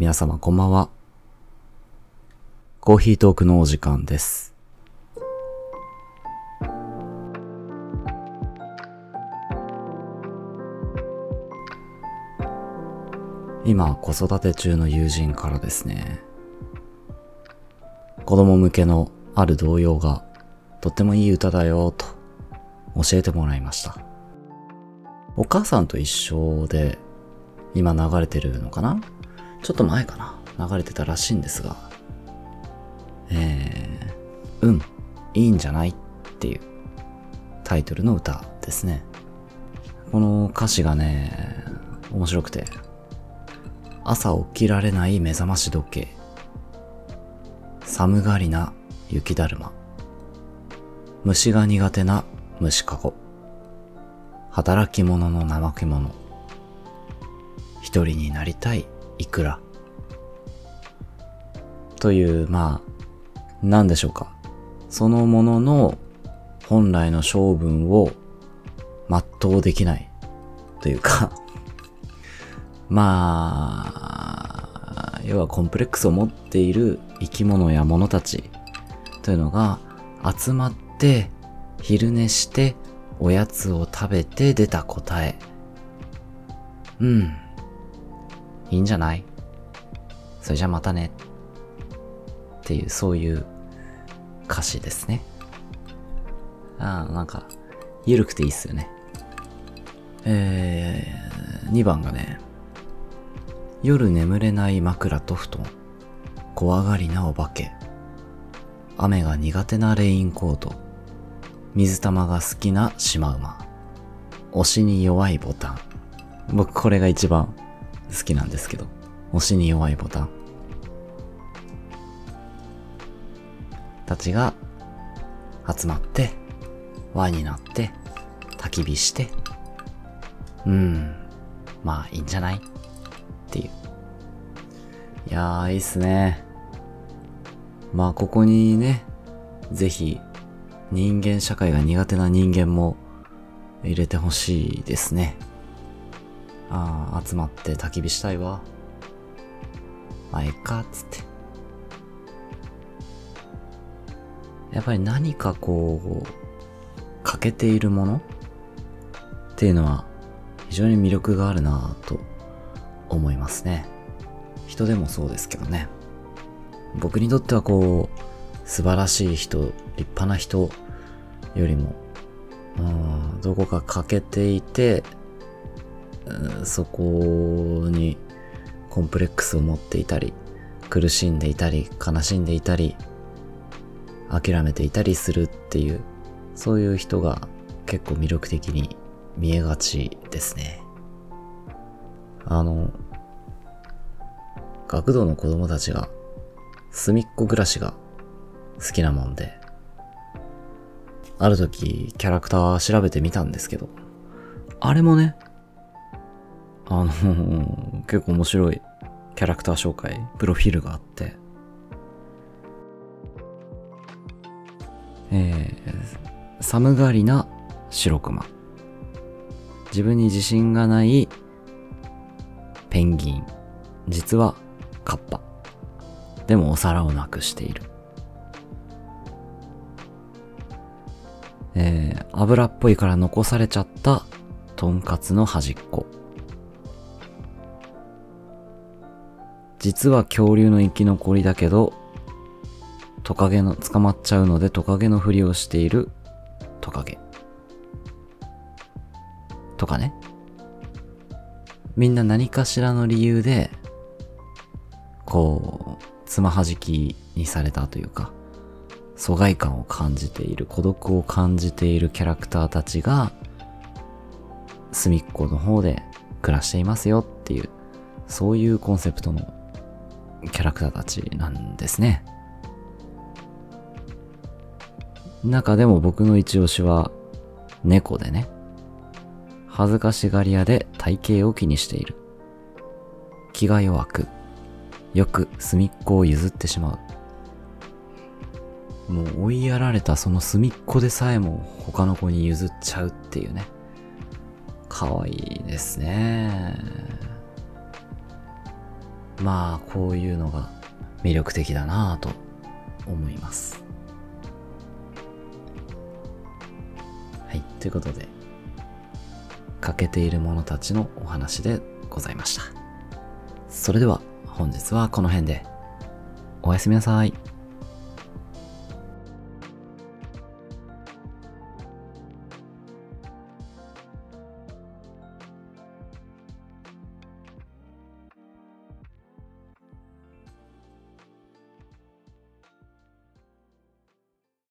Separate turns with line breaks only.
皆様こんばんは。コーヒートークのお時間です。今、子育て中の友人からですね、子供向けのある童謡がとってもいい歌だよと教えてもらいました。お母さんと一緒で今流れてるのかなちょっと前かな。流れてたらしいんですが、えー、うん、いいんじゃないっていう。タイトルの歌ですね。この歌詞がね、面白くて、朝起きられない目覚まし時計、寒がりな雪だるま、虫が苦手な虫かご、働き者の怠け者、一人になりたい。いくら？という、まあ、何でしょうか。そのものの本来の性分を全うできないというか まあ、要はコンプレックスを持っている生き物や物たちというのが集まって昼寝しておやつを食べて出た答え。うん。いいんじゃない？それじゃまたね。っていう、そういう歌詞ですね。ああ、なんか、ゆるくていいっすよね。えー、2番がね、夜眠れない枕と布団、怖がりなお化け、雨が苦手なレインコート、水玉が好きなシマウマ、推しに弱いボタン。僕これが一番好きなんですけど、推しに弱いボタン。たちが集まって、輪になって、焚き火して、うん、まあいいんじゃない？っていう。いやー、いいっすね。まあここにね、ぜひ人間社会が苦手な人間も入れてほしいですね。ああ、集まって焚き火したいわ。まあ、ええか、つって。やっぱり何かこう、欠けているものっていうのは非常に魅力があるなぁと思いますね。人でもそうですけどね。僕にとってはこう、素晴らしい人、立派な人よりも、うん、どこか欠けていて、そこにコンプレックスを持っていたり、苦しんでいたり、悲しんでいたり、諦めていたりするっていう、そういう人が結構魅力的に見えがちですね。あの、学童の子供たちが隅っこ暮らしが好きなもんで、ある時キャラクター調べてみたんですけど、あれもね、あの、結構面白いキャラクター紹介、プロフィールがあって、えー、寒がりな白熊。自分に自信がないペンギン。実はカッパ。でもお皿をなくしている。えー、油っぽいから残されちゃったとんかつの端っこ。実は恐竜の生き残りだけど、トカゲの、捕まっちゃうのでトカゲのふりをしているトカゲ。とかね。みんな何かしらの理由で、こう、つまはじきにされたというか、疎外感を感じている、孤独を感じているキャラクターたちが、隅っこの方で暮らしていますよっていう、そういうコンセプトのキャラクターたちなんですね。中でも僕の一押しは猫でね。恥ずかしがり屋で体型を気にしている。気が弱く、よく隅っこを譲ってしまう。もう追いやられたその隅っこでさえも他の子に譲っちゃうっていうね。可愛いですね。まあ、こういうのが魅力的だなぁと思います。はい、ということで、欠けている者たちのお話でございました。それでは、本日はこの辺で、おやすみなさい。